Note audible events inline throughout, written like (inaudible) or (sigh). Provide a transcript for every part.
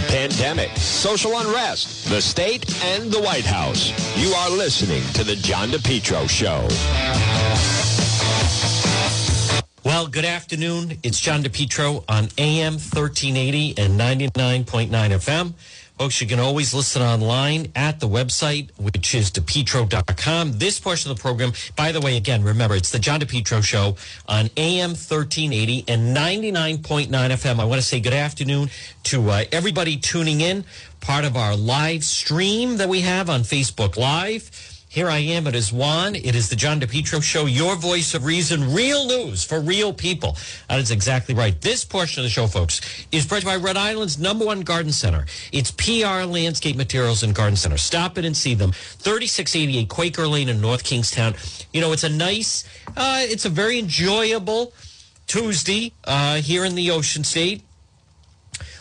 the pandemic, social unrest, the state, and the White House. You are listening to The John DePetro Show. Well, good afternoon. It's John DePetro on AM 1380 and 99.9 FM. Folks, you can always listen online at the website, which is depetro.com. This portion of the program, by the way, again, remember, it's the John DePetro Show on AM 1380 and 99.9 FM. I want to say good afternoon to uh, everybody tuning in, part of our live stream that we have on Facebook Live. Here I am. It is Juan. It is the John DePetro Show, your voice of reason, real news for real people. That is exactly right. This portion of the show, folks, is brought to you by Rhode Island's number one garden center. It's PR Landscape Materials and Garden Center. Stop it and see them. 3688 Quaker Lane in North Kingstown. You know, it's a nice, uh, it's a very enjoyable Tuesday uh, here in the Ocean State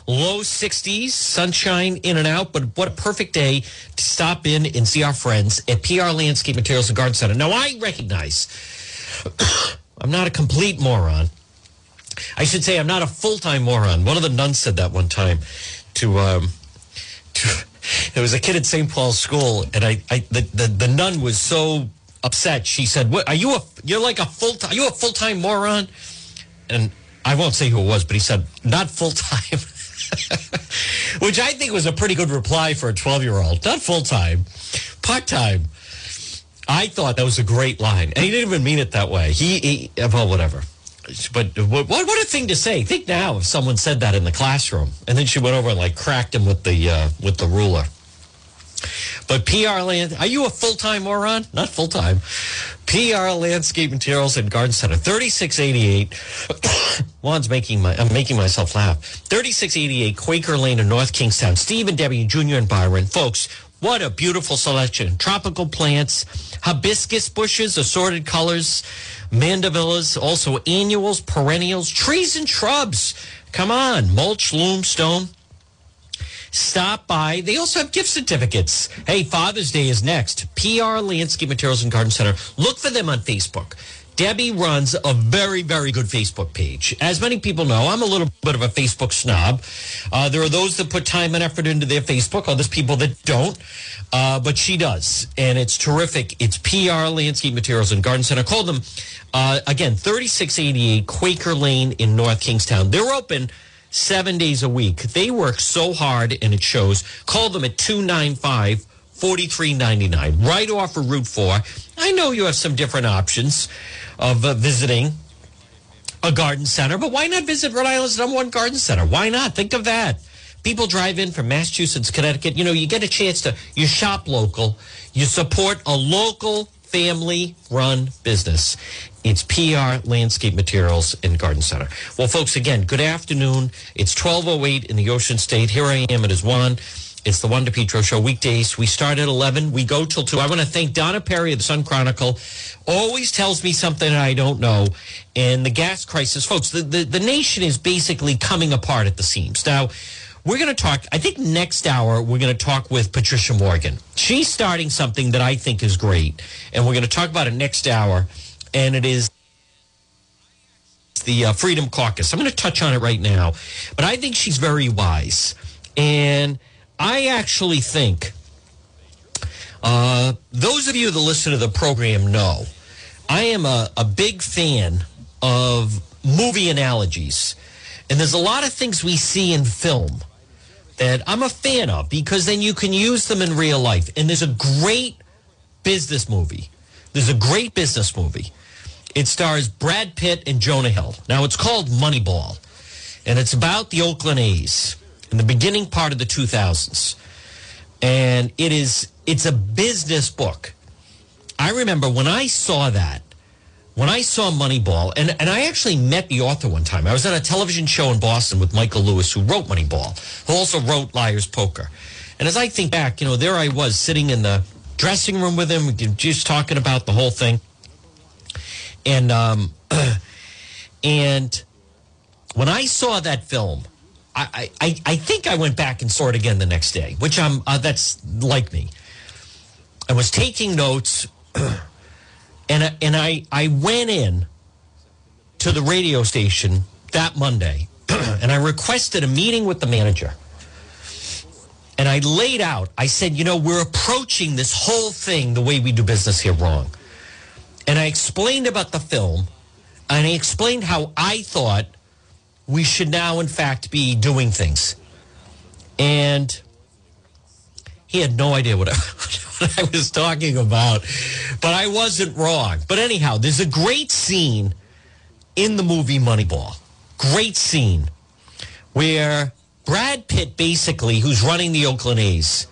low 60s, sunshine in and out, but what a perfect day to stop in and see our friends at PR Landscape Materials and Garden Center. Now, I recognize (coughs) I'm not a complete moron. I should say I'm not a full time moron. One of the nuns said that one time to, um, (laughs) to there was a kid at St. Paul's School, and I, I the, the, the nun was so upset. She said, "What are you? A, you're like a full. Are you a full time moron?" And I won't say who it was, but he said, "Not full time." (laughs) (laughs) Which I think was a pretty good reply for a 12 year old. Not full time, part time. I thought that was a great line. And he didn't even mean it that way. He, he well, whatever. But what, what a thing to say. Think now if someone said that in the classroom. And then she went over and like cracked him with the, uh, with the ruler. But PR Land, are you a full time moron? Not full time. PR Landscape Materials and Garden Center, 3688. (coughs) Juan's making my, I'm making myself laugh. 3688 Quaker Lane in North Kingstown. Steve and Debbie Jr. and Byron. Folks, what a beautiful selection. Tropical plants, hibiscus bushes, assorted colors, mandevillas, also annuals, perennials, trees and shrubs. Come on, mulch, loam, stone. Stop by. They also have gift certificates. Hey, Father's Day is next. PR Landscape Materials and Garden Center. Look for them on Facebook. Debbie runs a very, very good Facebook page. As many people know, I'm a little bit of a Facebook snob. Uh, there are those that put time and effort into their Facebook, others people that don't. Uh, but she does, and it's terrific. It's PR Landscape Materials and Garden Center. Call them, uh, again, 3688 Quaker Lane in North Kingstown. They're open seven days a week. They work so hard, and it shows. Call them at 295 4399, right off of Route 4. I know you have some different options of uh, visiting a garden center, but why not visit Rhode Island's number one garden center? Why not? Think of that. People drive in from Massachusetts, Connecticut. You know, you get a chance to, you shop local, you support a local family run business. It's PR Landscape Materials and Garden Center. Well, folks, again, good afternoon. It's 1208 in the Ocean State. Here I am. It is Juan. It's the Juan DePetro Show weekdays. We start at 11. We go till 2. I want to thank Donna Perry of the Sun Chronicle. Always tells me something I don't know. And the gas crisis, folks, the, the, the nation is basically coming apart at the seams. Now, we're going to talk, I think next hour, we're going to talk with Patricia Morgan. She's starting something that I think is great. And we're going to talk about it next hour. And it is the uh, Freedom Caucus. I'm going to touch on it right now. But I think she's very wise. And I actually think uh, those of you that listen to the program know I am a, a big fan of movie analogies. And there's a lot of things we see in film that I'm a fan of because then you can use them in real life. And there's a great business movie. There's a great business movie. It stars Brad Pitt and Jonah Hill. Now it's called Moneyball, and it's about the Oakland A's in the beginning part of the 2000s. And it is it's a business book. I remember when I saw that, when I saw Moneyball, and, and I actually met the author one time. I was at a television show in Boston with Michael Lewis, who wrote Moneyball, who also wrote Liar's Poker. And as I think back, you know, there I was sitting in the dressing room with him, just talking about the whole thing. And um, (clears throat) and when I saw that film, I, I, I think I went back and saw it again the next day, which I'm uh, that's like me. I was taking notes, (clears throat) and and I I went in to the radio station that Monday, (clears throat) and I requested a meeting with the manager. And I laid out, I said, you know, we're approaching this whole thing the way we do business here wrong. And I explained about the film, and I explained how I thought we should now, in fact, be doing things. And he had no idea what I, (laughs) what I was talking about, but I wasn't wrong. But anyhow, there's a great scene in the movie Moneyball. Great scene where Brad Pitt, basically, who's running the Oakland A's,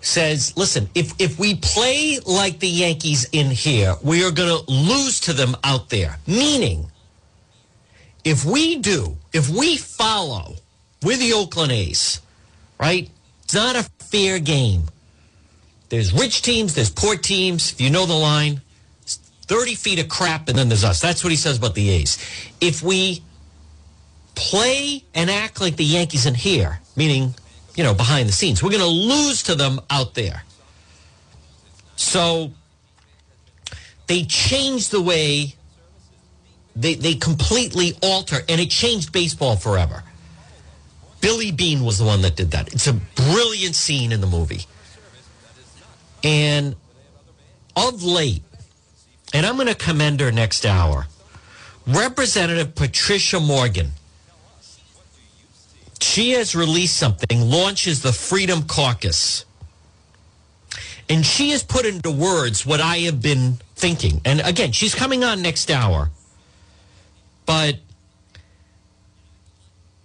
says, listen, if, if we play like the Yankees in here, we are going to lose to them out there. Meaning, if we do, if we follow with the Oakland A's, right? It's not a fair game. There's rich teams, there's poor teams. If you know the line, 30 feet of crap, and then there's us. That's what he says about the A's. If we play and act like the Yankees in here, meaning, you know, behind the scenes, we're going to lose to them out there. So they changed the way they, they completely alter, and it changed baseball forever. Billy Beane was the one that did that. It's a brilliant scene in the movie. And of late, and I'm going to commend her next hour, Representative Patricia Morgan. She has released something, launches the Freedom Caucus. And she has put into words what I have been thinking. And again, she's coming on next hour. But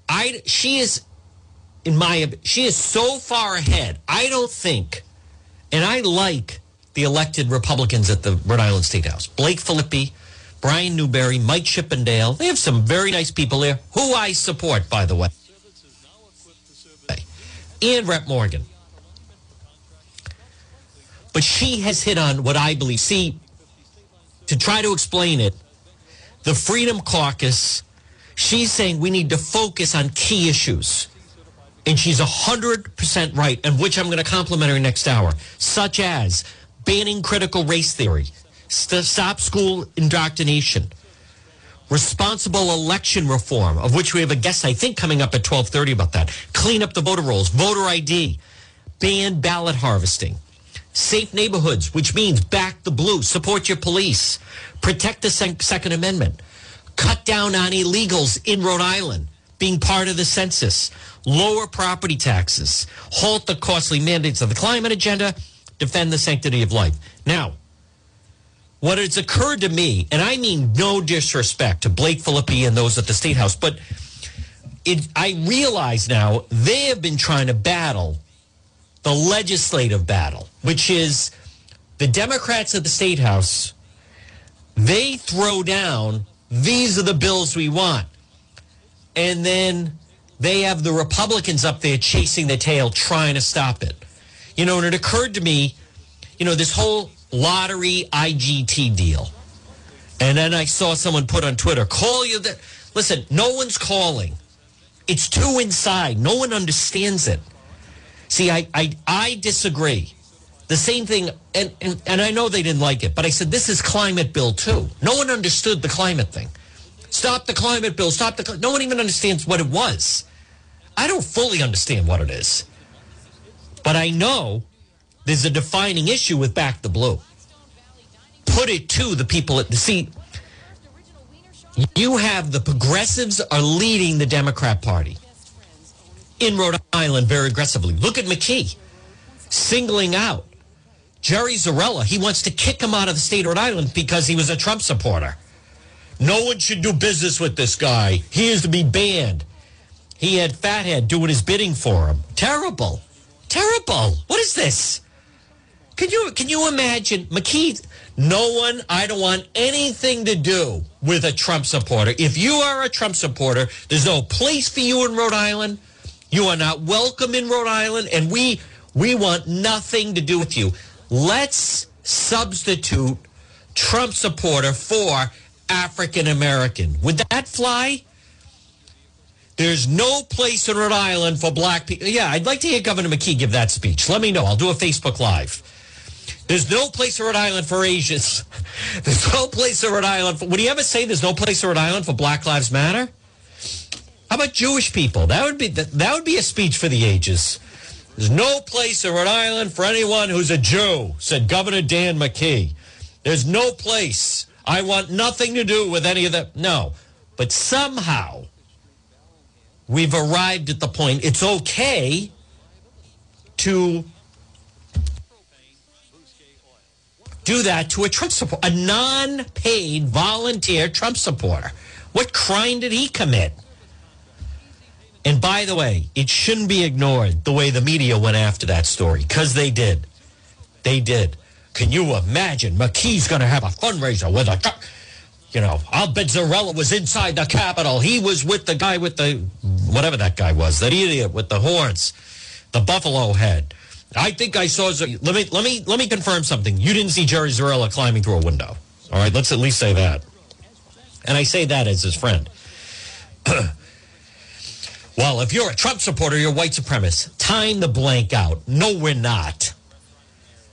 I she is in my she is so far ahead. I don't think and I like the elected Republicans at the Rhode Island State House. Blake Filippi, Brian Newberry, Mike Chippendale. They have some very nice people there who I support, by the way. And Rep Morgan. But she has hit on what I believe. See, to try to explain it, the Freedom Caucus, she's saying we need to focus on key issues. And she's 100% right, and which I'm going to compliment her next hour, such as banning critical race theory, st- stop school indoctrination, responsible election reform, of which we have a guest, I think, coming up at 1230 about that, clean up the voter rolls, voter ID, ban ballot harvesting, safe neighborhoods, which means back the blue, support your police, protect the Second Amendment, cut down on illegals in Rhode Island being part of the census, lower property taxes, halt the costly mandates of the climate agenda, defend the sanctity of life. Now, what has occurred to me, and I mean no disrespect to Blake Filippi and those at the State House, but it, I realize now they have been trying to battle the legislative battle, which is the Democrats at the State House, they throw down, these are the bills we want. And then they have the Republicans up there chasing their tail, trying to stop it. You know, and it occurred to me, you know, this whole lottery IGT deal. And then I saw someone put on Twitter, call you that. Listen, no one's calling. It's too inside. No one understands it. See, I, I, I disagree. The same thing, and, and, and I know they didn't like it, but I said, this is climate bill too. No one understood the climate thing. Stop the climate bill. Stop the. No one even understands what it was. I don't fully understand what it is, but I know there's a defining issue with Back the Blue. Put it to the people at the seat. You have the progressives are leading the Democrat Party in Rhode Island very aggressively. Look at McKee singling out Jerry Zarrella. He wants to kick him out of the state of Rhode Island because he was a Trump supporter. No one should do business with this guy. He is to be banned. He had Fathead doing his bidding for him. Terrible. Terrible. What is this? Can you can you imagine McKeith? No one, I don't want anything to do with a Trump supporter. If you are a Trump supporter, there's no place for you in Rhode Island. You are not welcome in Rhode Island, and we we want nothing to do with you. Let's substitute Trump supporter for African American. Would that fly? There's no place in Rhode Island for black people. Yeah, I'd like to hear Governor McKee give that speech. Let me know. I'll do a Facebook Live. There's no place in Rhode Island for Asians. (laughs) There's no place in Rhode Island for. Would he ever say there's no place in Rhode Island for Black Lives Matter? How about Jewish people? That would be that, that would be a speech for the ages. There's no place in Rhode Island for anyone who's a Jew, said Governor Dan McKee. There's no place. I want nothing to do with any of that. No. But somehow we've arrived at the point it's okay to do that to a Trump supporter, a non paid volunteer Trump supporter. What crime did he commit? And by the way, it shouldn't be ignored the way the media went after that story, because they did. They did. Can you imagine McKee's going to have a fundraiser with a? You know, I'll bet Zarella was inside the Capitol. He was with the guy with the, whatever that guy was, that idiot with the horns, the buffalo head. I think I saw. Let me let me let me confirm something. You didn't see Jerry Zarella climbing through a window. All right, let's at least say that. And I say that as his friend. (clears throat) well, if you're a Trump supporter, you're white supremacist. Time the blank out. No, we're not.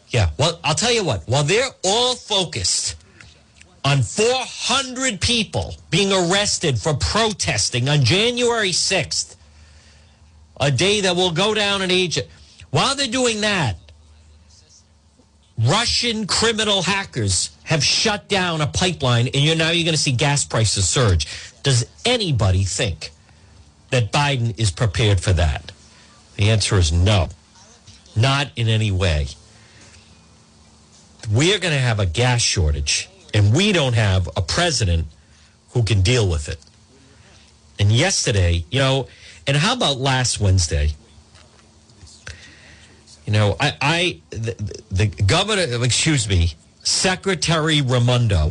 Yeah. Well, I'll tell you what. While they're all focused on 400 people being arrested for protesting on January 6th, a day that will go down in Egypt. While they're doing that, Russian criminal hackers have shut down a pipeline, and you're now you're going to see gas prices surge. Does anybody think that Biden is prepared for that? The answer is no, not in any way. We are going to have a gas shortage, and we don't have a president who can deal with it. And yesterday, you know, and how about last Wednesday? You know, I, I the, the governor, excuse me, Secretary Raimondo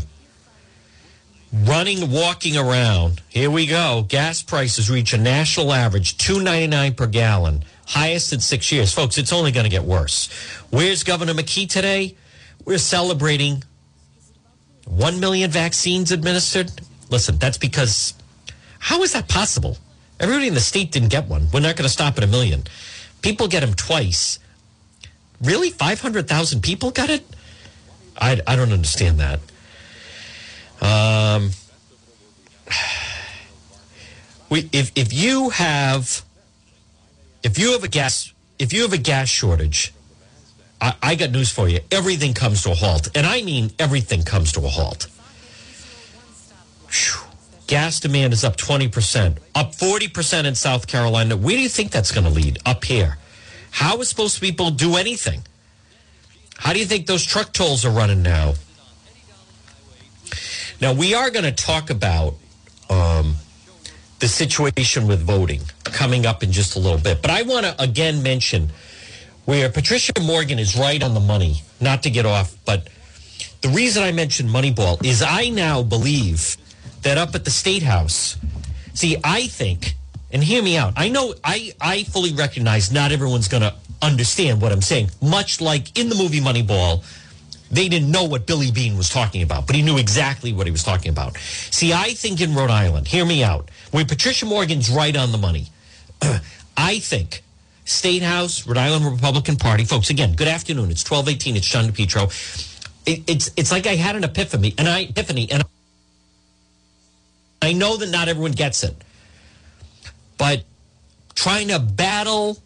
running, walking around. Here we go. Gas prices reach a national average, two ninety nine per gallon, highest in six years, folks. It's only going to get worse. Where's Governor McKee today? We're celebrating one million vaccines administered. Listen, that's because how is that possible? Everybody in the state didn't get one. We're not going to stop at a million. People get them twice. Really? 500,000 people got it? I, I don't understand that. Um, (sighs) we, if, if you have if you have a gas if you have a gas shortage, I, I got news for you. Everything comes to a halt, and I mean everything comes to a halt. Whew. Gas demand is up 20%, up 40% in South Carolina. Where do you think that's going to lead? Up here. How is supposed to people do anything? How do you think those truck tolls are running now? Now, we are going to talk about um, the situation with voting coming up in just a little bit. But I want to again mention where Patricia Morgan is right on the money, not to get off, but the reason I mentioned Moneyball is I now believe that up at the State House, see, I think, and hear me out, I know, I, I fully recognize not everyone's going to understand what I'm saying, much like in the movie Moneyball, they didn't know what Billy Beane was talking about, but he knew exactly what he was talking about. See, I think in Rhode Island, hear me out, where Patricia Morgan's right on the money, (clears throat) I think State House, Rhode Island Republican Party, folks, again, good afternoon. It's 1218. It's John DePetro. It, it's, it's like I had an epiphany, and I, epiphany, and I know that not everyone gets it, but trying to battle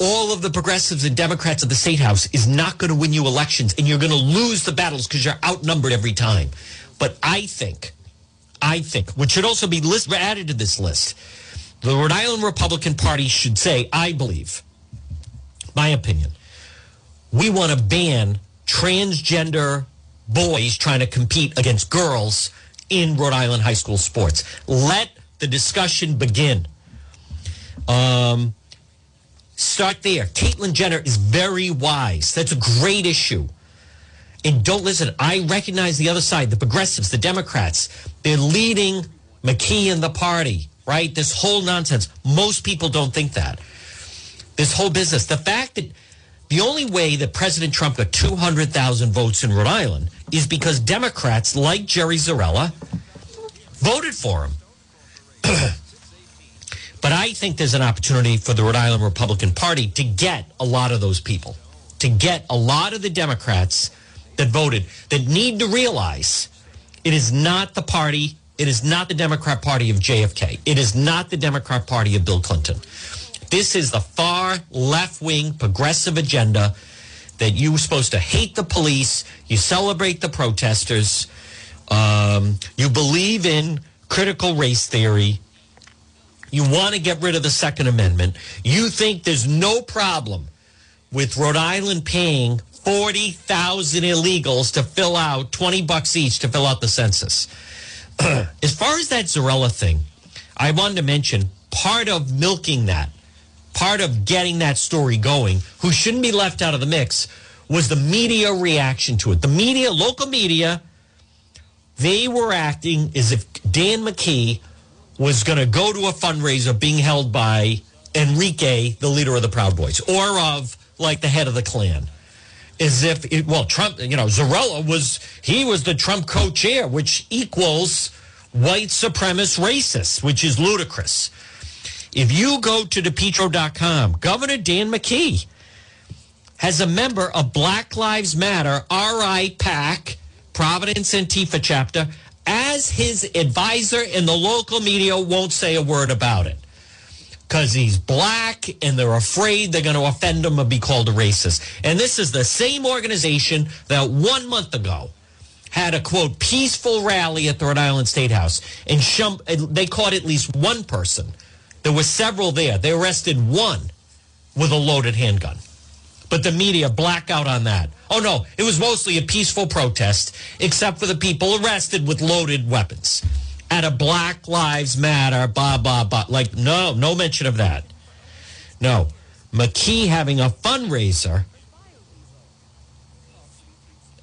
all of the progressives and Democrats of the state house is not going to win you elections, and you're going to lose the battles because you're outnumbered every time. But I think, I think, which should also be list, added to this list, the Rhode Island Republican Party should say, I believe, my opinion, we want to ban transgender boys trying to compete against girls in Rhode Island high school sports. Let the discussion begin. Um, start there. Caitlyn Jenner is very wise. That's a great issue. And don't listen. I recognize the other side, the progressives, the Democrats. They're leading McKee and the party, right? This whole nonsense. Most people don't think that. This whole business. The fact that the only way that President Trump got 200,000 votes in Rhode Island is because Democrats like Jerry Zarella voted for him. (clears throat) but I think there's an opportunity for the Rhode Island Republican Party to get a lot of those people, to get a lot of the Democrats that voted that need to realize it is not the party, it is not the Democrat Party of JFK, it is not the Democrat Party of Bill Clinton. This is the far left wing progressive agenda that you're supposed to hate the police, you celebrate the protesters, um, you believe in critical race theory, you want to get rid of the Second Amendment, you think there's no problem with Rhode Island paying 40,000 illegals to fill out 20 bucks each to fill out the census. (clears throat) as far as that Zarella thing, I wanted to mention part of milking that, part of getting that story going, who shouldn't be left out of the mix, was the media reaction to it. The media, local media, they were acting as if Dan McKee was going to go to a fundraiser being held by Enrique, the leader of the Proud Boys, or of like the head of the Klan. As if, it, well, Trump, you know, Zarella was, he was the Trump co chair, which equals white supremacist racist, which is ludicrous. If you go to depetro.com, Governor Dan McKee has a member of Black Lives Matter, RI PAC, Providence Antifa chapter, as his advisor, in the local media won't say a word about it because he's black and they're afraid they're going to offend him and be called a racist. And this is the same organization that one month ago had a quote peaceful rally at the Rhode Island State House and they caught at least one person. There were several there. They arrested one with a loaded handgun. But the media black out on that. Oh no, it was mostly a peaceful protest, except for the people arrested with loaded weapons at a Black Lives Matter, blah, blah, blah. Like, no, no mention of that. No. McKee having a fundraiser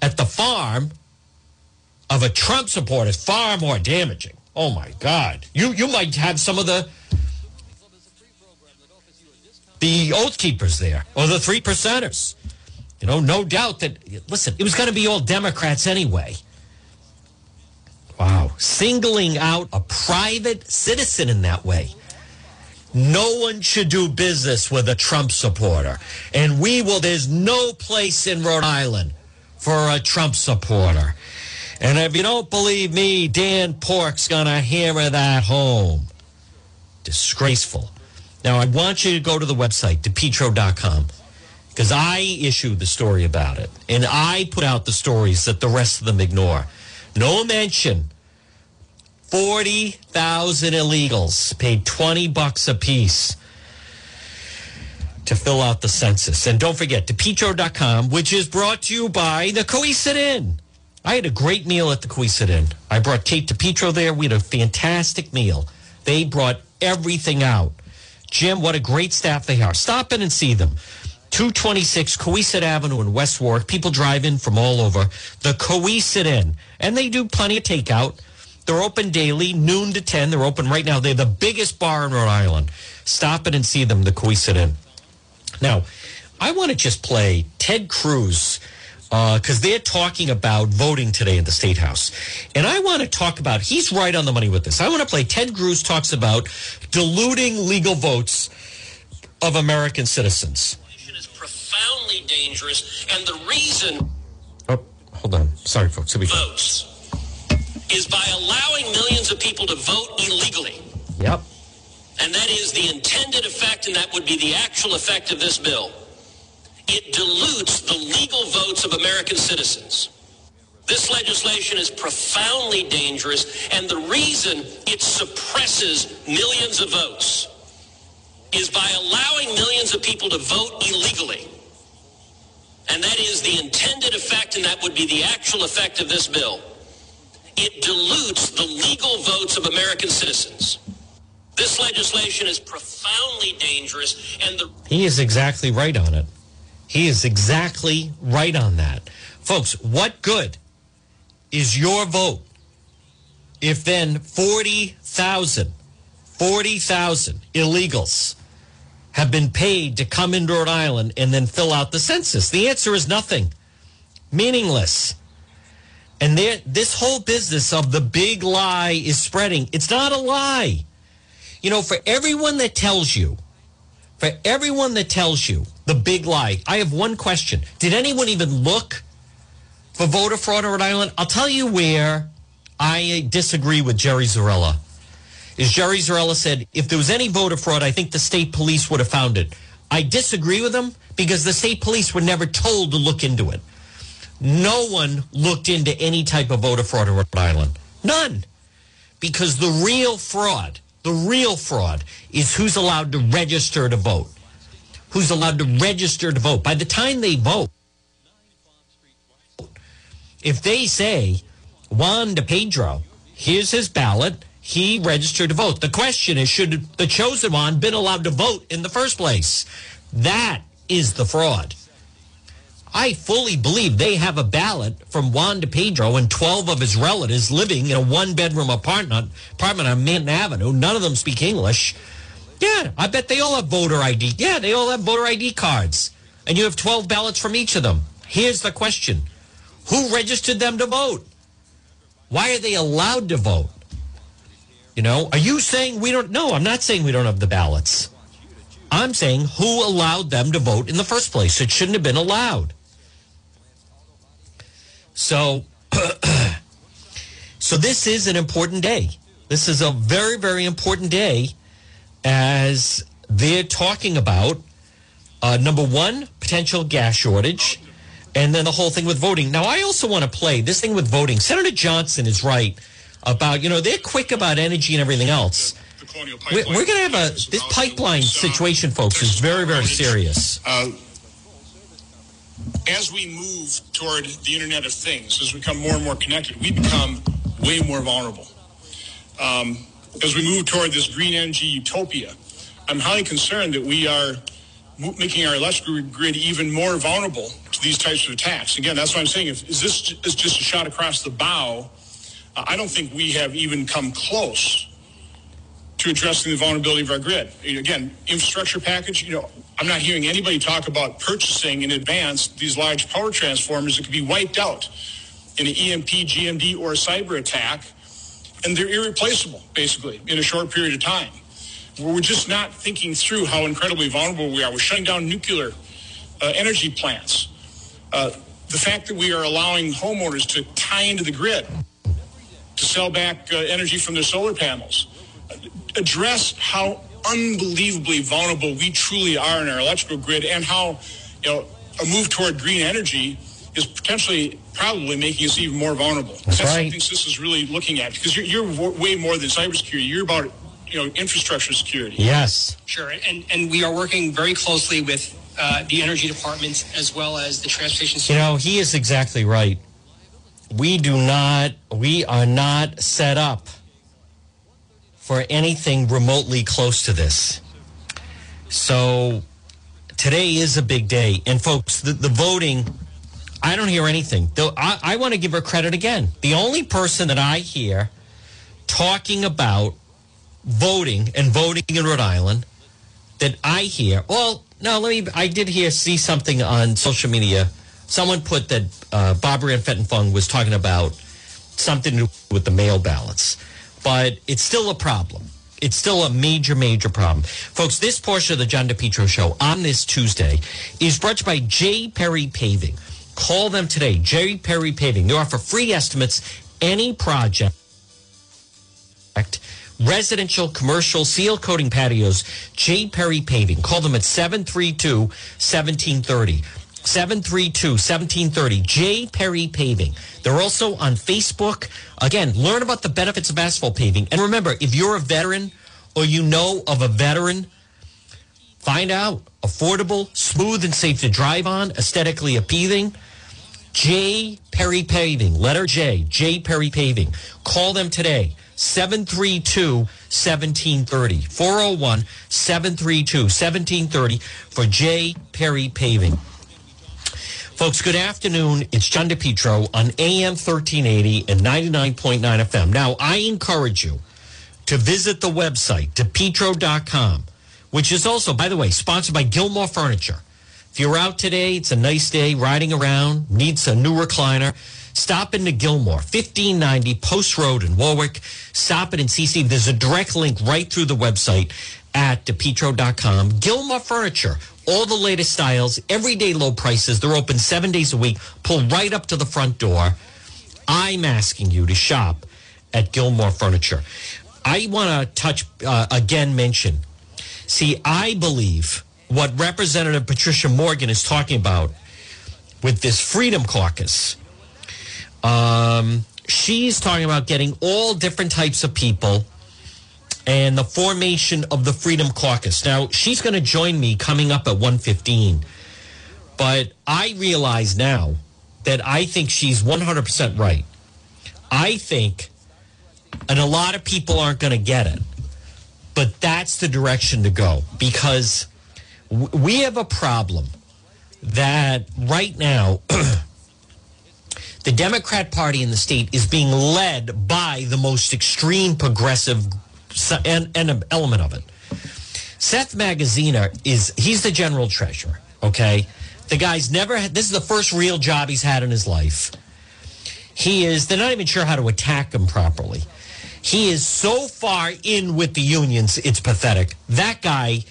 at the farm of a Trump supporter is far more damaging. Oh my God. You you might have some of the the oath keepers there or the three percenters. You know, no doubt that listen, it was gonna be all Democrats anyway. Wow. Singling out a private citizen in that way. No one should do business with a Trump supporter. And we will, there's no place in Rhode Island for a Trump supporter. And if you don't believe me, Dan Pork's going to hammer that home. Disgraceful. Now, I want you to go to the website, depetro.com, because I issued the story about it. And I put out the stories that the rest of them ignore. No mention. 40,000 illegals paid 20 bucks a piece to fill out the census. And don't forget, depetro.com, which is brought to you by the Cowesett Inn. I had a great meal at the Cowesett Inn. I brought Kate DePetro there. We had a fantastic meal. They brought everything out. Jim, what a great staff they are. Stop in and see them. 226 Cowesett Avenue in West Warwick. People drive in from all over. The Cowesett Inn. And they do plenty of takeout. They're open daily, noon to 10. They're open right now. They're the biggest bar in Rhode Island. Stop it and see them, the Cowesett Inn. Now, I want to just play Ted Cruz because uh, they're talking about voting today in the state house. And I want to talk about, he's right on the money with this. I want to play Ted Cruz talks about diluting legal votes of American citizens. Profoundly dangerous, and the reason. Oh, hold on. Sorry, folks. Votes is by allowing millions of people to vote illegally. Yep. And that is the intended effect, and that would be the actual effect of this bill. It dilutes the legal votes of American citizens. This legislation is profoundly dangerous, and the reason it suppresses millions of votes is by allowing millions of people to vote illegally. And that is the intended effect, and that would be the actual effect of this bill it dilutes the legal votes of American citizens. This legislation is profoundly dangerous, and the. He is exactly right on it. He is exactly right on that. Folks, what good is your vote if then 40,000, 40,000 illegals have been paid to come into Rhode Island and then fill out the census? The answer is nothing. Meaningless. And this whole business of the big lie is spreading. It's not a lie. You know, for everyone that tells you, for everyone that tells you the big lie, I have one question. Did anyone even look for voter fraud in Rhode Island? I'll tell you where I disagree with Jerry Zarella. Is Jerry Zarella said, if there was any voter fraud, I think the state police would have found it. I disagree with him because the state police were never told to look into it. No one looked into any type of voter fraud in Rhode Island. None. Because the real fraud, the real fraud is who's allowed to register to vote. Who's allowed to register to vote. By the time they vote, if they say Juan DePedro, here's his ballot, he registered to vote. The question is, should the chosen one been allowed to vote in the first place? That is the fraud. I fully believe they have a ballot from Juan de Pedro and 12 of his relatives living in a one bedroom apartment, apartment on Manton Avenue. None of them speak English. Yeah, I bet they all have voter ID. Yeah, they all have voter ID cards. And you have 12 ballots from each of them. Here's the question Who registered them to vote? Why are they allowed to vote? You know, are you saying we don't? No, I'm not saying we don't have the ballots. I'm saying who allowed them to vote in the first place? It shouldn't have been allowed. So, (clears throat) so this is an important day. This is a very, very important day as they're talking about uh, number one, potential gas shortage, and then the whole thing with voting. Now, I also want to play this thing with voting. Senator Johnson is right about, you know, they're quick about energy and everything else. We're, we're going to have a, this pipeline situation, folks, is very, very serious. Uh, as we move toward the Internet of Things, as we become more and more connected, we become way more vulnerable. Um, as we move toward this green energy utopia, I'm highly concerned that we are making our electrical grid even more vulnerable to these types of attacks. Again, that's what I'm saying. If is this is just a shot across the bow, I don't think we have even come close to addressing the vulnerability of our grid. Again, infrastructure package. You know, I'm not hearing anybody talk about purchasing in advance these large power transformers that could be wiped out in an EMP, GMD, or a cyber attack, and they're irreplaceable, basically, in a short period of time. We're just not thinking through how incredibly vulnerable we are. We're shutting down nuclear uh, energy plants. Uh, the fact that we are allowing homeowners to tie into the grid sell back uh, energy from their solar panels, address how unbelievably vulnerable we truly are in our electrical grid and how you know a move toward green energy is potentially probably making us even more vulnerable. That's, That's right. something CISA is really looking at because you're, you're way more than cybersecurity. You're about you know infrastructure security. Yes, sure, and and we are working very closely with uh, the energy departments as well as the transportation. You know, he is exactly right. We do not. We are not set up for anything remotely close to this. So today is a big day. And folks, the, the voting, I don't hear anything. Though I, I want to give her credit again. The only person that I hear talking about voting and voting in Rhode Island that I hear, well, no, let me, I did hear, see something on social media. Someone put that uh, Barbara Ann Fenton was talking about something to do with the mail ballots but it's still a problem. It's still a major, major problem. Folks, this portion of the John DePetro show on this Tuesday is brought by J. Perry Paving. Call them today, J. Perry Paving. They offer free estimates, any project, residential, commercial, seal coating patios, J. Perry Paving. Call them at 732 1730. 732 1730. J. Perry Paving. They're also on Facebook. Again, learn about the benefits of asphalt paving. And remember, if you're a veteran or you know of a veteran, find out. Affordable, smooth, and safe to drive on, aesthetically appealing. J. Perry Paving, letter J, J. Perry Paving. Call them today, 732 1730. 401 732 1730 for J. Perry Paving. Folks, good afternoon. It's John DePetro on AM 1380 and 99.9 FM. Now, I encourage you to visit the website, depetro.com, which is also, by the way, sponsored by Gilmore Furniture. If you're out today, it's a nice day, riding around, needs a new recliner, stop into Gilmore, 1590 Post Road in Warwick. Stop it and see. There's a direct link right through the website at depetro.com. Gilmore Furniture, all the latest styles, everyday low prices. They're open seven days a week. Pull right up to the front door. I'm asking you to shop at Gilmore Furniture. I want to touch uh, again, mention. See, I believe what Representative Patricia Morgan is talking about with this Freedom Caucus. Um, she's talking about getting all different types of people and the formation of the Freedom Caucus. Now, she's going to join me coming up at 115. But I realize now that I think she's 100% right. I think, and a lot of people aren't going to get it, but that's the direction to go because we have a problem that right now (clears throat) the Democrat Party in the state is being led by the most extreme progressive and, and element of it. Seth Magaziner is he's the general treasurer. Okay, the guy's never had. This is the first real job he's had in his life. He is. They're not even sure how to attack him properly. He is so far in with the unions, it's pathetic. That guy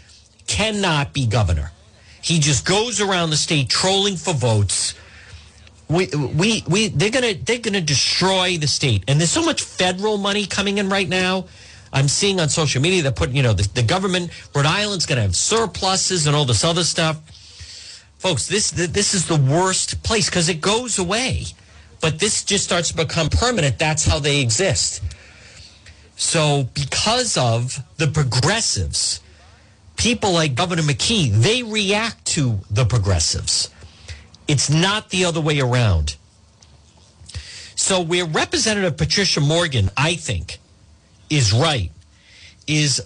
cannot be governor. He just goes around the state trolling for votes. We, we, we, they're gonna, they're gonna destroy the state. And there's so much federal money coming in right now. I'm seeing on social media that put, you know, the, the government, Rhode Island's gonna have surpluses and all this other stuff. Folks, this, this is the worst place because it goes away. But this just starts to become permanent. That's how they exist. So, because of the progressives, people like Governor McKee, they react to the progressives. It's not the other way around. So, where Representative Patricia Morgan, I think, is right, is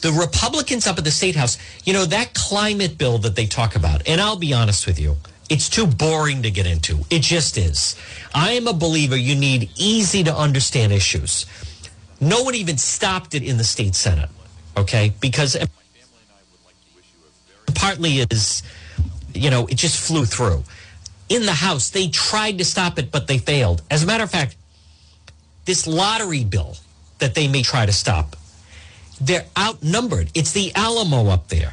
the Republicans up at the State House, you know, that climate bill that they talk about, and I'll be honest with you, it's too boring to get into. It just is. I am a believer you need easy to understand issues. No one even stopped it in the state senate, okay? Because partly is, you know, it just flew through. In the House, they tried to stop it, but they failed. As a matter of fact, this lottery bill that they may try to stop, they're outnumbered. It's the Alamo up there.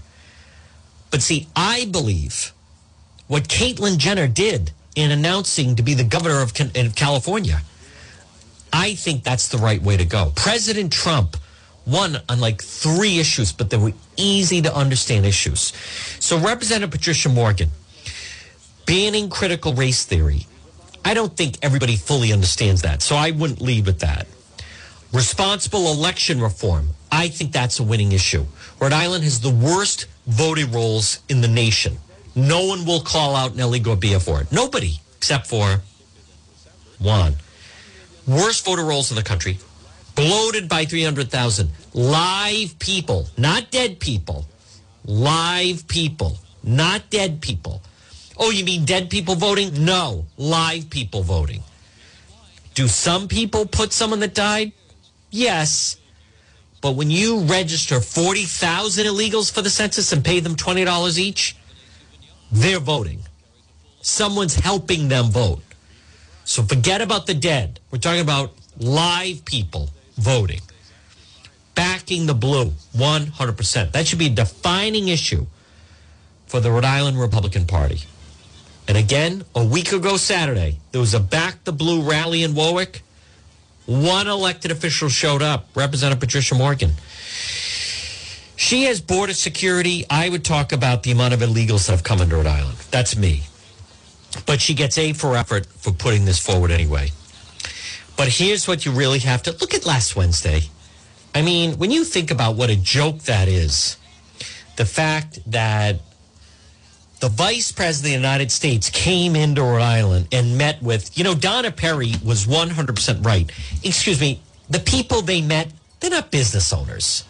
But see, I believe what Caitlyn Jenner did in announcing to be the governor of California I think that's the right way to go. President Trump won on like three issues, but they were easy to understand issues. So, Representative Patricia Morgan, banning critical race theory, I don't think everybody fully understands that. So, I wouldn't leave with that. Responsible election reform, I think that's a winning issue. Rhode Island has the worst voting rolls in the nation. No one will call out Nellie Gorbea for it. Nobody, except for Juan worst voter rolls in the country, bloated by 300,000. Live people, not dead people. Live people, not dead people. Oh, you mean dead people voting? No, live people voting. Do some people put someone that died? Yes. But when you register 40,000 illegals for the census and pay them $20 each, they're voting. Someone's helping them vote. So forget about the dead. We're talking about live people voting, backing the blue 100%. That should be a defining issue for the Rhode Island Republican Party. And again, a week ago Saturday, there was a back the blue rally in Warwick. One elected official showed up, Representative Patricia Morgan. She has border security. I would talk about the amount of illegals that have come into Rhode Island. That's me. But she gets A for effort for putting this forward anyway. But here's what you really have to look at last Wednesday. I mean, when you think about what a joke that is, the fact that the vice president of the United States came into Rhode Island and met with, you know, Donna Perry was 100% right. Excuse me, the people they met, they're not business owners.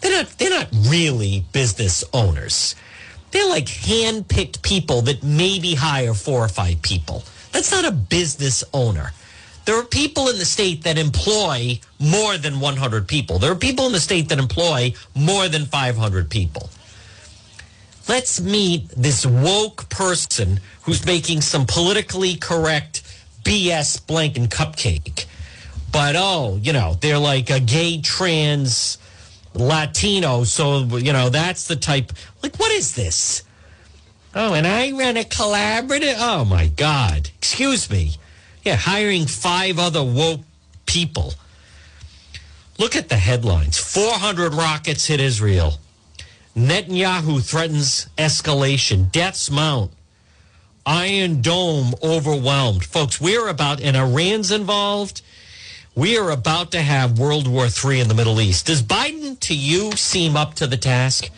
They're not, they're not really business owners. They're like hand-picked people that maybe hire four or five people. That's not a business owner. There are people in the state that employ more than 100 people. There are people in the state that employ more than 500 people. Let's meet this woke person who's making some politically correct BS blank and cupcake. But oh, you know, they're like a gay trans Latino. So, you know, that's the type. Like, what is this? Oh, and I run a collaborative. Oh, my God. Excuse me. Yeah, hiring five other woke people. Look at the headlines 400 rockets hit Israel. Netanyahu threatens escalation. Deaths mount. Iron Dome overwhelmed. Folks, we're about, and Iran's involved. We are about to have World War III in the Middle East. Does Biden, to you, seem up to the task?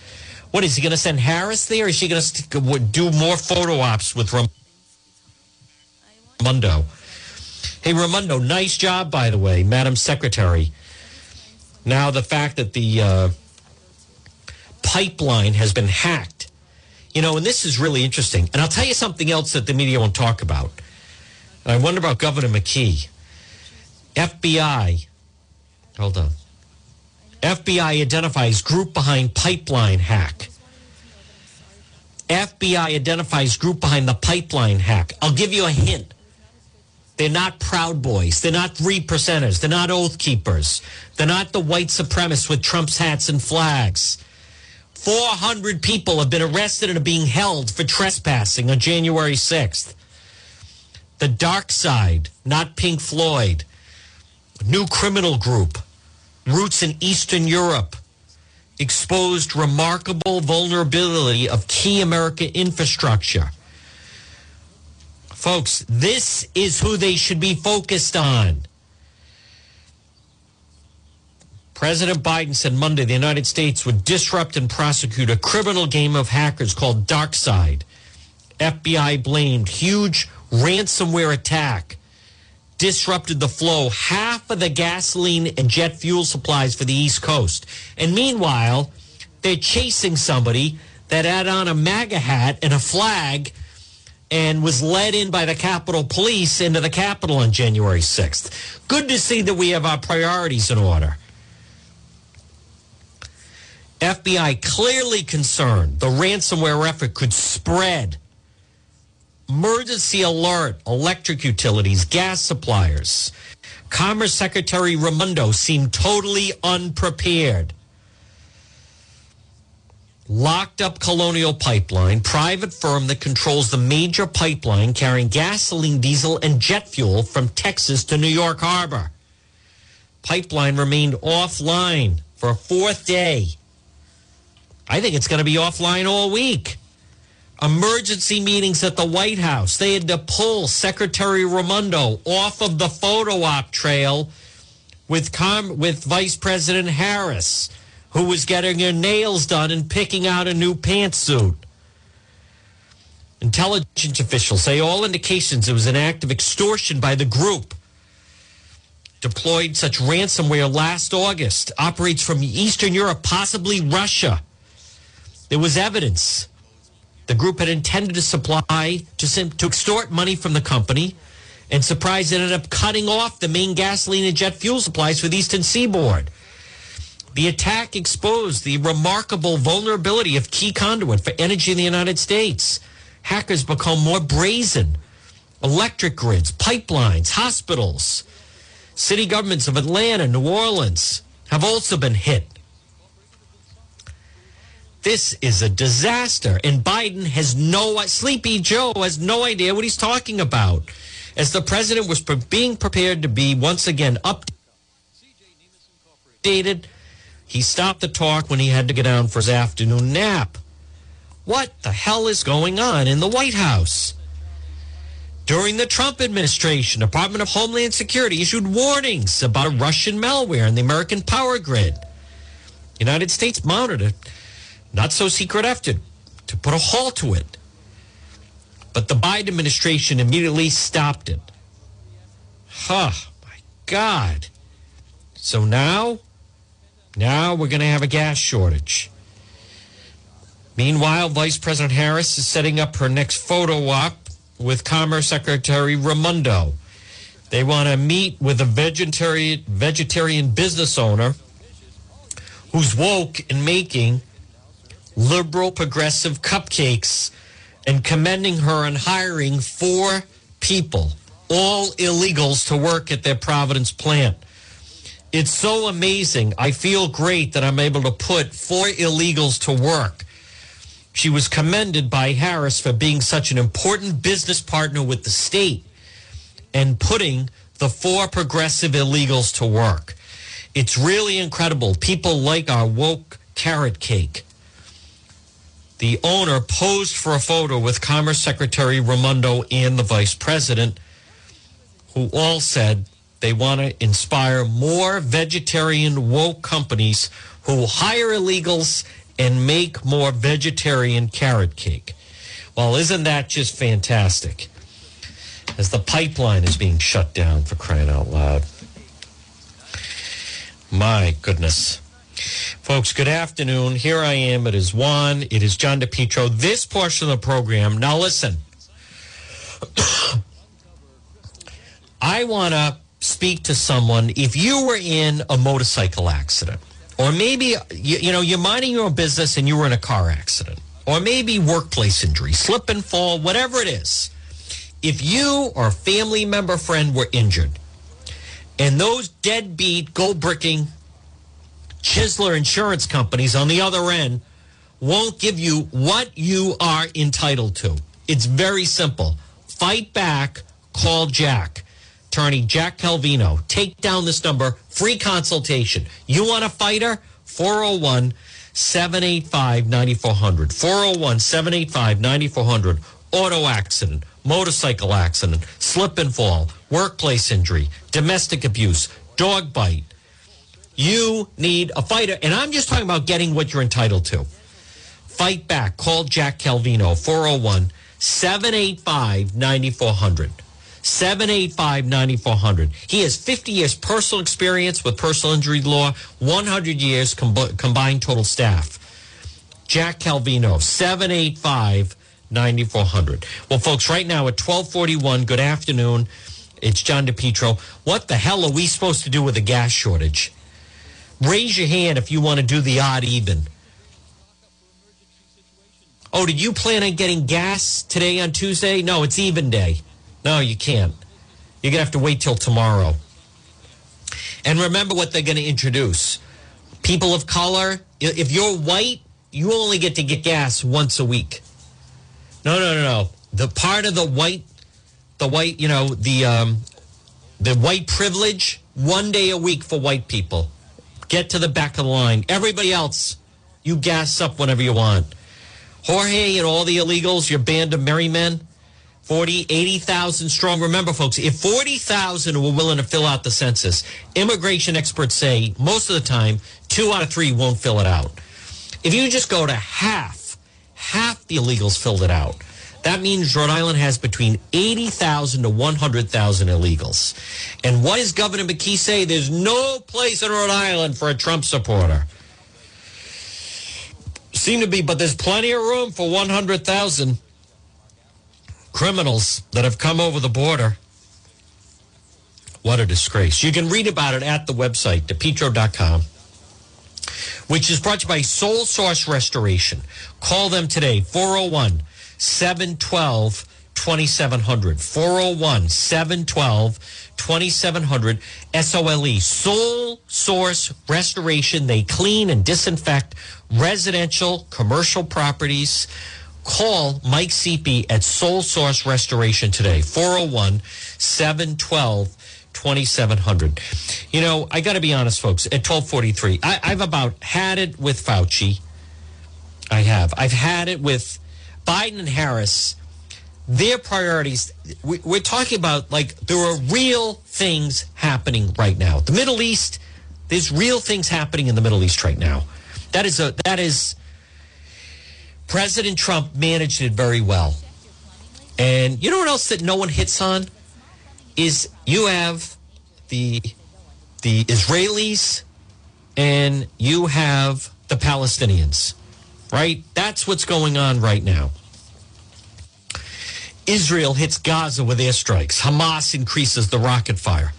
What is he going to send Harris there? Is she going to do more photo ops with Raimondo? Hey, Raimondo, nice job, by the way, Madam Secretary. Now, the fact that the uh, pipeline has been hacked, you know, and this is really interesting. And I'll tell you something else that the media won't talk about. And I wonder about Governor McKee. FBI, hold on. FBI identifies group behind pipeline hack. FBI identifies group behind the pipeline hack. I'll give you a hint. They're not Proud Boys. They're not three percenters. They're not Oath Keepers. They're not the white supremacists with Trump's hats and flags. 400 people have been arrested and are being held for trespassing on January 6th. The dark side, not Pink Floyd. New criminal group roots in Eastern Europe, exposed remarkable vulnerability of key American infrastructure. Folks, this is who they should be focused on. President Biden said Monday the United States would disrupt and prosecute a criminal game of hackers called DarkSide. FBI blamed huge ransomware attack disrupted the flow half of the gasoline and jet fuel supplies for the East Coast. And meanwhile, they're chasing somebody that had on a MAGA hat and a flag and was led in by the Capitol Police into the Capitol on January 6th. Good to see that we have our priorities in order. FBI clearly concerned the ransomware effort could spread emergency alert, electric utilities, gas suppliers. Commerce Secretary Raimondo seemed totally unprepared. Locked up Colonial Pipeline, private firm that controls the major pipeline carrying gasoline, diesel, and jet fuel from Texas to New York Harbor. Pipeline remained offline for a fourth day. I think it's going to be offline all week emergency meetings at the White House. They had to pull Secretary Raimondo off of the photo op trail with Com- with Vice President Harris, who was getting her nails done and picking out a new pantsuit. Intelligence officials say all indications it was an act of extortion by the group. Deployed such ransomware last August, operates from Eastern Europe, possibly Russia. There was evidence the group had intended to supply to, to extort money from the company, and surprise ended up cutting off the main gasoline and jet fuel supplies for the Eastern Seaboard. The attack exposed the remarkable vulnerability of key conduit for energy in the United States. Hackers become more brazen. Electric grids, pipelines, hospitals, city governments of Atlanta, New Orleans have also been hit. This is a disaster. And Biden has no, Sleepy Joe has no idea what he's talking about. As the president was being prepared to be once again updated, he stopped the talk when he had to get down for his afternoon nap. What the hell is going on in the White House? During the Trump administration, Department of Homeland Security issued warnings about Russian malware in the American power grid. United States monitored not so secret effort to put a halt to it. But the Biden administration immediately stopped it. Huh, my God. So now, now we're going to have a gas shortage. Meanwhile, Vice President Harris is setting up her next photo op with Commerce Secretary Raimondo. They want to meet with a vegetarian vegetarian business owner who's woke in making liberal progressive cupcakes and commending her on hiring four people, all illegals, to work at their Providence plant. It's so amazing. I feel great that I'm able to put four illegals to work. She was commended by Harris for being such an important business partner with the state and putting the four progressive illegals to work. It's really incredible. People like our woke carrot cake. The owner posed for a photo with Commerce Secretary Raimondo and the Vice President, who all said they want to inspire more vegetarian woke companies who hire illegals and make more vegetarian carrot cake. Well, isn't that just fantastic? As the pipeline is being shut down for crying out loud. My goodness. Folks, good afternoon. Here I am. It is Juan. It is John DePetro. This portion of the program. Now, listen. (coughs) I want to speak to someone. If you were in a motorcycle accident, or maybe you, you know you're minding your own business and you were in a car accident, or maybe workplace injury, slip and fall, whatever it is. If you or a family member, friend were injured, and those deadbeat, gold bricking Chisler insurance companies on the other end won't give you what you are entitled to. It's very simple. Fight back, call Jack. Attorney Jack Calvino. Take down this number, free consultation. You want a fighter? 401 785 9400. 401 785 9400. Auto accident, motorcycle accident, slip and fall, workplace injury, domestic abuse, dog bite. You need a fighter. And I'm just talking about getting what you're entitled to. Fight back. Call Jack Calvino, 401 785 9400. 785 9400. He has 50 years personal experience with personal injury law, 100 years com- combined total staff. Jack Calvino, 785 9400. Well, folks, right now at 1241, good afternoon. It's John DePetro. What the hell are we supposed to do with a gas shortage? Raise your hand if you want to do the odd even. Oh, did you plan on getting gas today on Tuesday? No, it's even day. No, you can't. You're going to have to wait till tomorrow. And remember what they're going to introduce. People of color, if you're white, you only get to get gas once a week. No, no, no, no. The part of the white, the white, you know, the um, the white privilege, one day a week for white people. Get to the back of the line. Everybody else, you gas up whenever you want. Jorge and all the illegals, your band of merry men, 40, 80,000 strong. Remember, folks, if 40,000 were willing to fill out the census, immigration experts say most of the time, two out of three won't fill it out. If you just go to half, half the illegals filled it out. That means Rhode Island has between 80,000 to 100,000 illegals. And what does Governor McKee say? There's no place in Rhode Island for a Trump supporter. Seem to be, but there's plenty of room for 100,000 criminals that have come over the border. What a disgrace. You can read about it at the website, depetro.com, which is brought to you by Sole Source Restoration. Call them today, 401 712 2700. 401 712 2700. SOLE, Soul Source Restoration. They clean and disinfect residential, commercial properties. Call Mike Seepy at Sole Source Restoration today, 401 712 2700. You know, I got to be honest, folks, at 1243, I, I've about had it with Fauci. I have. I've had it with Biden and Harris. Their priorities, we, we're talking about like there are real things happening right now. The Middle East, there's real things happening in the Middle East right now. That is a, that is, President Trump managed it very well. And you know what else that no one hits on is you have the the Israelis and you have the Palestinians. Right? That's what's going on right now. Israel hits Gaza with airstrikes. Hamas increases the rocket fire.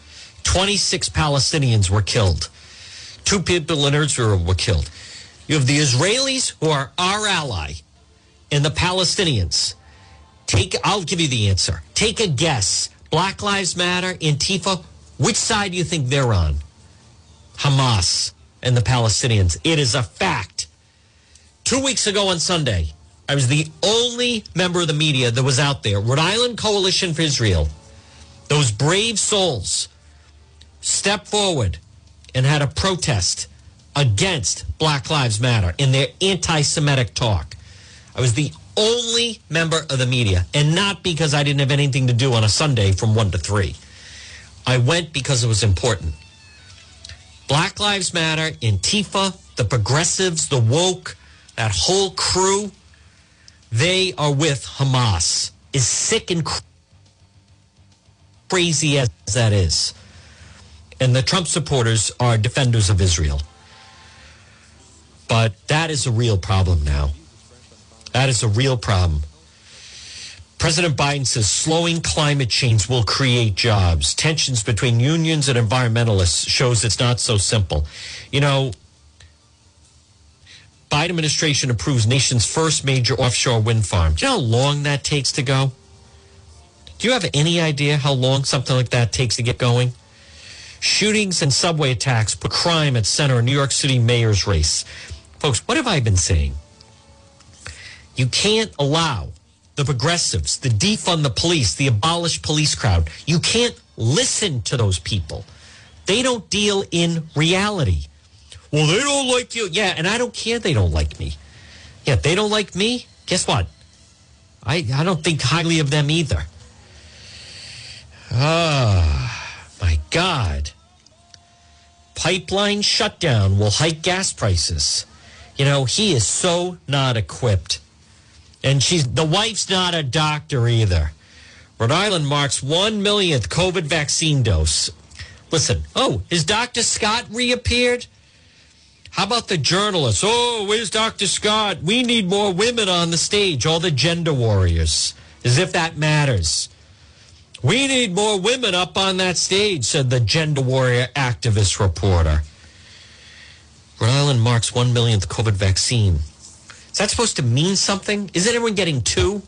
26 Palestinians were killed. Two people in Israel were killed. You have the Israelis who are our ally and the Palestinians. Take I'll give you the answer. Take a guess. Black Lives Matter, Antifa, which side do you think they're on? Hamas and the Palestinians. It is a fact. Two weeks ago on Sunday, I was the only member of the media that was out there. Rhode Island Coalition for Israel, those brave souls stepped forward and had a protest against Black Lives Matter in their anti Semitic talk. I was the only member of the media, and not because I didn't have anything to do on a Sunday from 1 to 3. I went because it was important. Black Lives Matter, Antifa, the progressives, the woke, that whole crew, they are with Hamas. Is sick and crazy as that is. And the Trump supporters are defenders of Israel. But that is a real problem now. That is a real problem. President Biden says slowing climate change will create jobs. Tensions between unions and environmentalists shows it's not so simple. You know, Biden administration approves nation's first major offshore wind farm. Do you know how long that takes to go? Do you have any idea how long something like that takes to get going? Shootings and subway attacks put crime at center of New York City mayor's race. Folks, what have I been saying? You can't allow the progressives, the defund the police, the abolish police crowd. You can't listen to those people. They don't deal in reality. Well, they don't like you. Yeah, and I don't care they don't like me. Yeah, they don't like me. Guess what? I, I don't think highly of them either. Ah, my God. Pipeline shutdown will hike gas prices. You know, he is so not equipped. And she's the wife's not a doctor either. Rhode Island marks 1 millionth COVID vaccine dose. Listen, oh, is Dr. Scott reappeared? How about the journalists? Oh, where's Dr. Scott? We need more women on the stage, all the gender warriors, as if that matters. We need more women up on that stage, said the gender warrior activist reporter. Rhode Island marks 1 millionth COVID vaccine. Is that supposed to mean something? Isn't everyone getting two?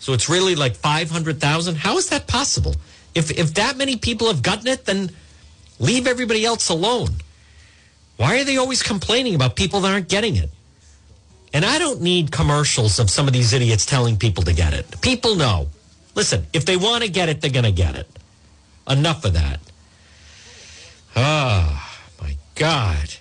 So it's really like 500,000? How is that possible? If, if that many people have gotten it, then leave everybody else alone. Why are they always complaining about people that aren't getting it? And I don't need commercials of some of these idiots telling people to get it. People know. Listen, if they want to get it, they're going to get it. Enough of that. Ah, oh, my God.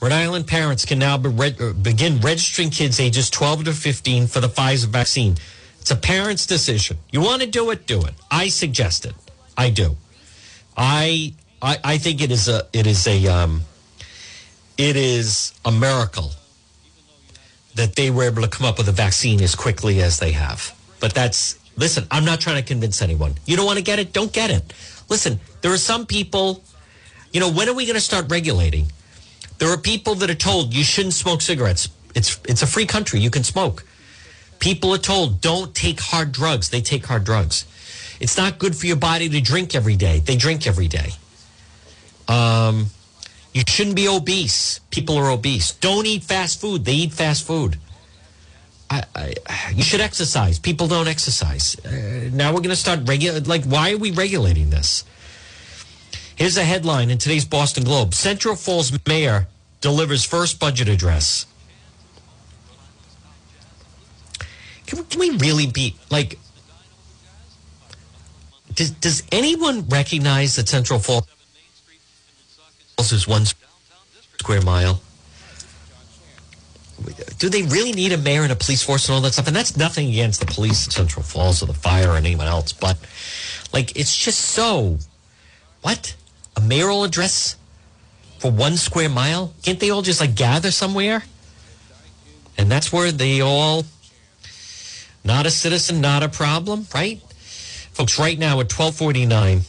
Rhode Island parents can now be re- begin registering kids ages 12 to 15 for the Pfizer vaccine. It's a parent's decision. You want to do it, do it. I suggest it. I do. I I, I think it is a it is a um, it is a miracle that they were able to come up with a vaccine as quickly as they have. But that's listen, I'm not trying to convince anyone. You don't want to get it, don't get it. Listen, there are some people, you know, when are we going to start regulating? There are people that are told you shouldn't smoke cigarettes. It's it's a free country, you can smoke. People are told don't take hard drugs. They take hard drugs. It's not good for your body to drink every day. They drink every day. Um, you shouldn't be obese. People are obese. Don't eat fast food. They eat fast food. I, I, you should exercise. People don't exercise. Uh, now we're going to start regulating. Like, why are we regulating this? Here's a headline in today's Boston Globe Central Falls mayor delivers first budget address. Can we, can we really be like, does, does anyone recognize that Central Falls is one square mile? Do they really need a mayor and a police force and all that stuff? And that's nothing against the police in Central Falls or the fire or anyone else, but like it's just so. What? A mayoral address for one square mile? Can't they all just like gather somewhere? And that's where they all. Not a citizen, not a problem, right? Folks, right now at 1249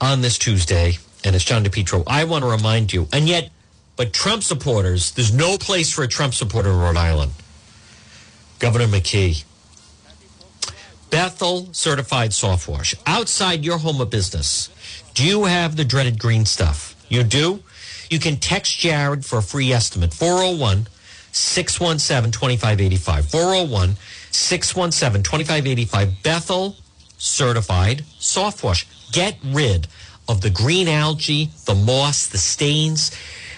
on this Tuesday, and it's John DePetro, I want to remind you, and yet, but Trump supporters, there's no place for a Trump supporter in Rhode Island. Governor McKee. Bethel certified soft wash. Outside your home of business, do you have the dreaded green stuff? You do? You can text Jared for a free estimate 401 617 2585. 401 617 2585. Bethel certified soft wash. Get rid of the green algae, the moss, the stains.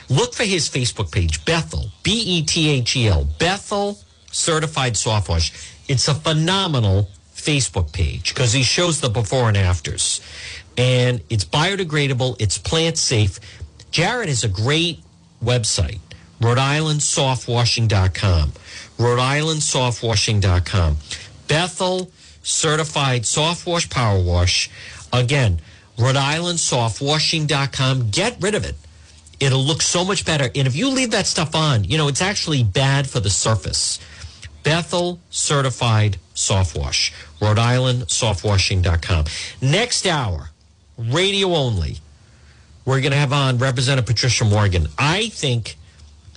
Look for his Facebook page, Bethel, B E T H E L, Bethel Certified Soft Wash. It's a phenomenal Facebook page because he shows the before and afters. And it's biodegradable, it's plant safe. Jared has a great website Rhode Island softwashing.com. Rhode Island softwashing.com. Bethel certified soft wash power wash. Again, Rhode Island softwashing.com. Get rid of it. It'll look so much better. And if you leave that stuff on, you know, it's actually bad for the surface. Bethel certified soft wash. Rhode Island softwashing.com. Next hour, radio only. We're going to have on Representative Patricia Morgan. I think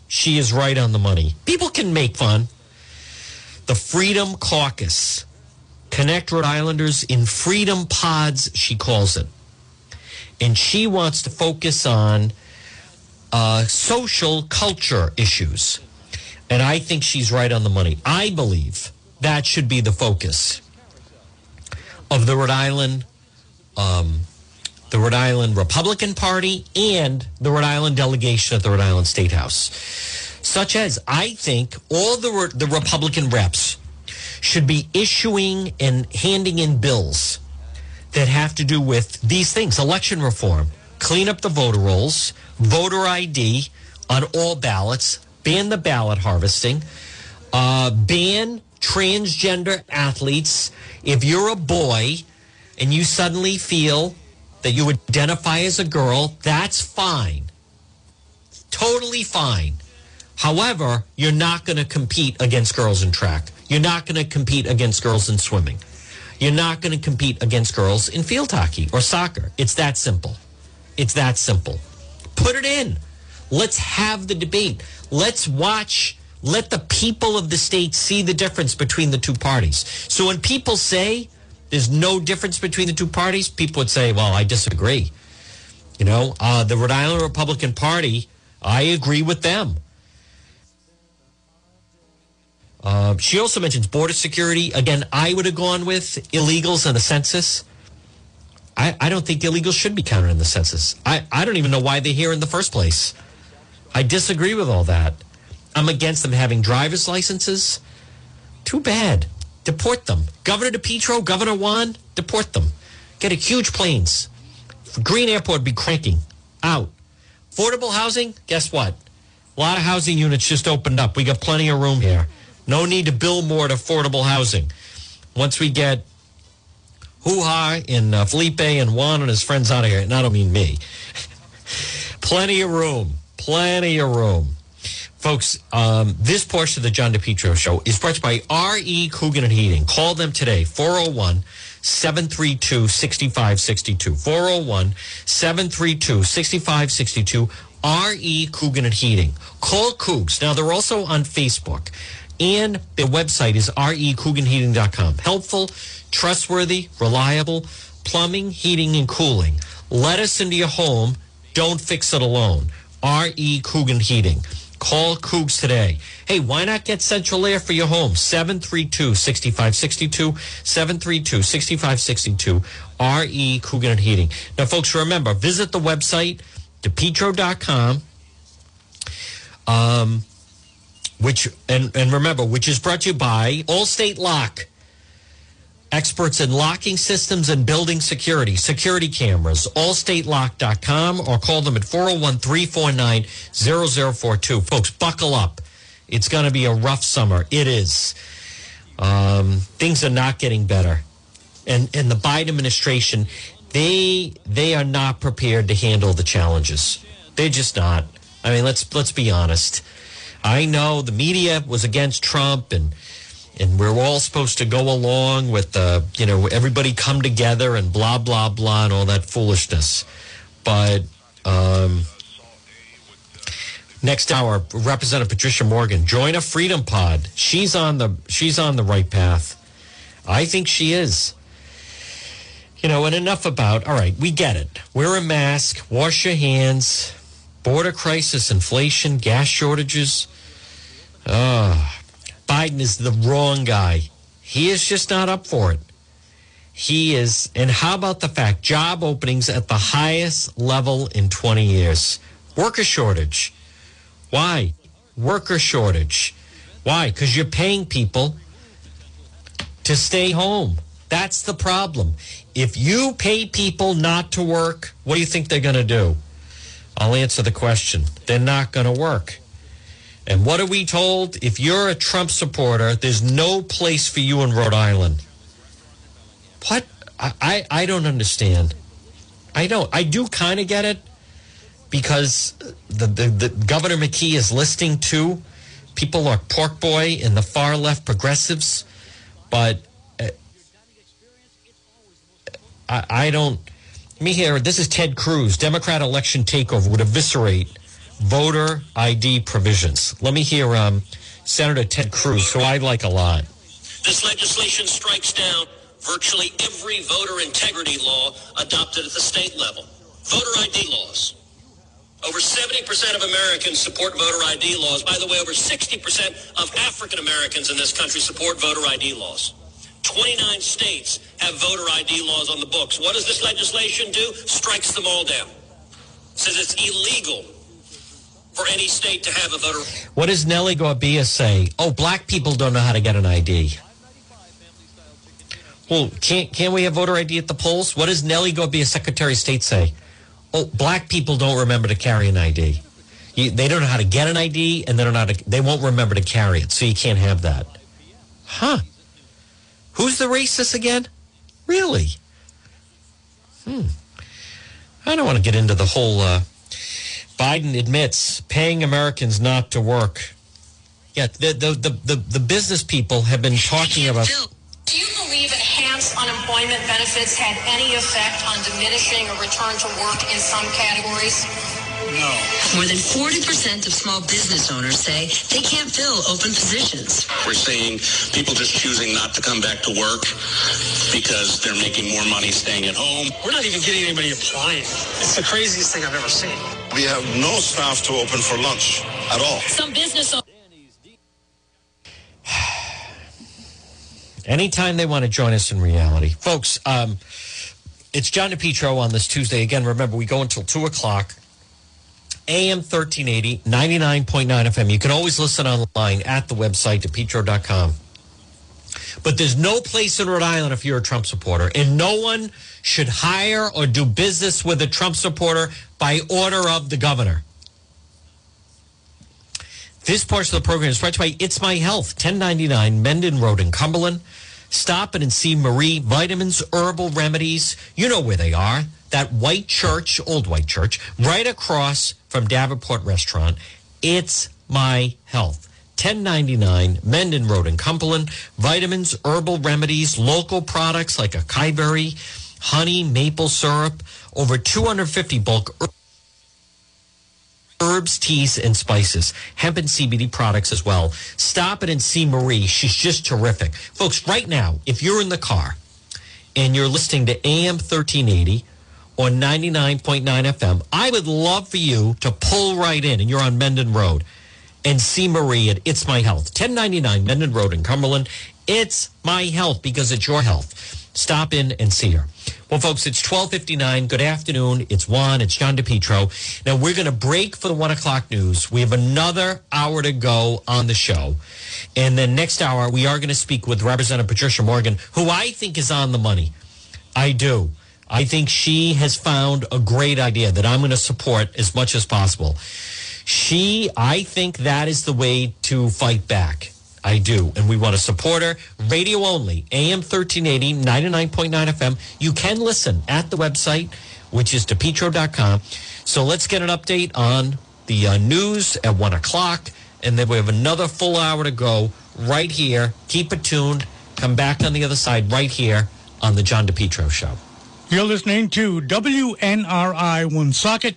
she is right on the money. People can make fun. The Freedom Caucus. Connect Rhode Islanders in freedom pods, she calls it. And she wants to focus on uh, social culture issues. And I think she's right on the money. I believe that should be the focus of the Rhode Island, um, the Rhode Island Republican Party and the Rhode Island delegation at the Rhode Island State House. Such as, I think all the, the Republican reps should be issuing and handing in bills that have to do with these things election reform, clean up the voter rolls, voter ID on all ballots, ban the ballot harvesting, uh, ban transgender athletes. If you're a boy and you suddenly feel that you identify as a girl, that's fine. Totally fine. However, you're not going to compete against girls in track. You're not going to compete against girls in swimming. You're not going to compete against girls in field hockey or soccer. It's that simple. It's that simple. Put it in. Let's have the debate. Let's watch. Let the people of the state see the difference between the two parties. So when people say there's no difference between the two parties, people would say, well, I disagree. You know, uh, the Rhode Island Republican Party, I agree with them. Uh, she also mentions border security. Again, I would have gone with illegals in the census. I, I don't think illegals should be counted in the census. I, I don't even know why they're here in the first place. I disagree with all that. I'm against them having driver's licenses. Too bad. Deport them. Governor DePetro, Governor Juan, deport them. Get a huge planes. Green Airport be cranking out. Affordable housing, guess what? A lot of housing units just opened up. We got plenty of room here. No need to build more affordable housing. Once we get Hoo Ha and uh, Felipe and Juan and his friends out of here, and I don't mean me. (laughs) plenty of room. Plenty of room. Folks, um, this portion of the John DePetro show is brought to you by R.E. Coogan and Heating. Call them today, 401 732 6562. 401 732 6562. R.E. Coogan and Heating. Call Coogs. Now, they're also on Facebook and their website is recooganheating.com. Helpful, trustworthy, reliable plumbing, heating, and cooling. Let us into your home. Don't fix it alone. R.E. Coogan Heating. Call Coogs today. Hey, why not get central air for your home? 732 6562. 732 6562. R.E. Coogan Heating. Now, folks, remember, visit the website, depetro.com. Um, which and, and remember, which is brought to you by Allstate Lock. Experts in locking systems and building security, security cameras, allstatelock.com or call them at 401 349 0042. Folks, buckle up. It's going to be a rough summer. It is. Um, things are not getting better. And, and the Biden administration, they they are not prepared to handle the challenges. They're just not. I mean, let's let's be honest. I know the media was against Trump and and we're all supposed to go along with the, you know, everybody come together and blah, blah, blah, and all that foolishness. But um, next hour, Representative Patricia Morgan, join a Freedom Pod. She's on the she's on the right path. I think she is. You know, and enough about, all right, we get it. Wear a mask, wash your hands, border crisis, inflation, gas shortages. Ah. Biden is the wrong guy. He is just not up for it. He is, and how about the fact job openings at the highest level in 20 years? Worker shortage. Why? Worker shortage. Why? Because you're paying people to stay home. That's the problem. If you pay people not to work, what do you think they're going to do? I'll answer the question. They're not going to work. And what are we told? If you're a Trump supporter, there's no place for you in Rhode Island. What? I, I, I don't understand. I don't. I do kind of get it because the, the, the Governor McKee is listing two people like Pork Boy and the far left progressives, but uh, I, I don't. Me hear. This is Ted Cruz. Democrat election takeover would eviscerate voter ID provisions. Let me hear um, Senator Ted Cruz, who I like a lot. This legislation strikes down virtually every voter integrity law adopted at the state level. Voter ID laws. Over 70% of Americans support voter ID laws. By the way, over 60% of African Americans in this country support voter ID laws. 29 states have voter ID laws on the books. What does this legislation do? Strikes them all down. Says it's illegal for any state to have a voter. What does Nellie Gorbea say? Oh, black people don't know how to get an ID. Well, can't can we have voter ID at the polls? What does Nellie Gorbea, Secretary of State, say? Oh, black people don't remember to carry an ID. You, they don't know how to get an ID, and they don't know how to, they won't remember to carry it, so you can't have that. Huh? Who's the racist again? Really? Hmm. I don't want to get into the whole. Uh, Biden admits paying Americans not to work. Yeah, the the the the, the business people have been talking about. Do you believe enhanced unemployment benefits had any effect on diminishing a return to work in some categories? No. More than 40% of small business owners say they can't fill open positions. We're seeing people just choosing not to come back to work because they're making more money staying at home. We're not even getting anybody applying. It's the craziest thing I've ever seen. We have no staff to open for lunch at all. Some business owners. (sighs) Anytime they want to join us in reality, folks. Um, it's John DePetro on this Tuesday. Again, remember we go until two o'clock. AM 1380, 99.9 FM. You can always listen online at the website, depetro.com. But there's no place in Rhode Island if you're a Trump supporter, and no one should hire or do business with a Trump supporter by order of the governor. This portion of the program is brought to you by It's My Health, 1099 Mendon Road in Cumberland. Stop it and see Marie Vitamins, Herbal Remedies. You know where they are. That white church, old white church, right across from Davenport Restaurant. It's My Health. 1099 Mendon Road in Cumberland. Vitamins, herbal remedies, local products like acai berry, honey, maple syrup, over 250 bulk herbs, teas, and spices, hemp and CBD products as well. Stop it and see Marie. She's just terrific. Folks, right now, if you're in the car and you're listening to AM 1380 or 99.9 FM, I would love for you to pull right in and you're on Mendon Road and see Marie at It's My Health, 1099 Mendon Road in Cumberland. It's My Health because it's your health. Stop in and see her. Well, folks, it's 1259. Good afternoon. It's Juan. It's John DePetro. Now, we're going to break for the one o'clock news. We have another hour to go on the show. And then next hour, we are going to speak with Representative Patricia Morgan, who I think is on the money. I do. I think she has found a great idea that I'm going to support as much as possible. She, I think that is the way to fight back. I do. And we want to support her. Radio only, AM 1380, 99.9 FM. You can listen at the website, which is depetro.com. So let's get an update on the uh, news at 1 o'clock. And then we have another full hour to go right here. Keep it tuned. Come back on the other side right here on the John DePetro Show. You're listening to WNRI Woonsocket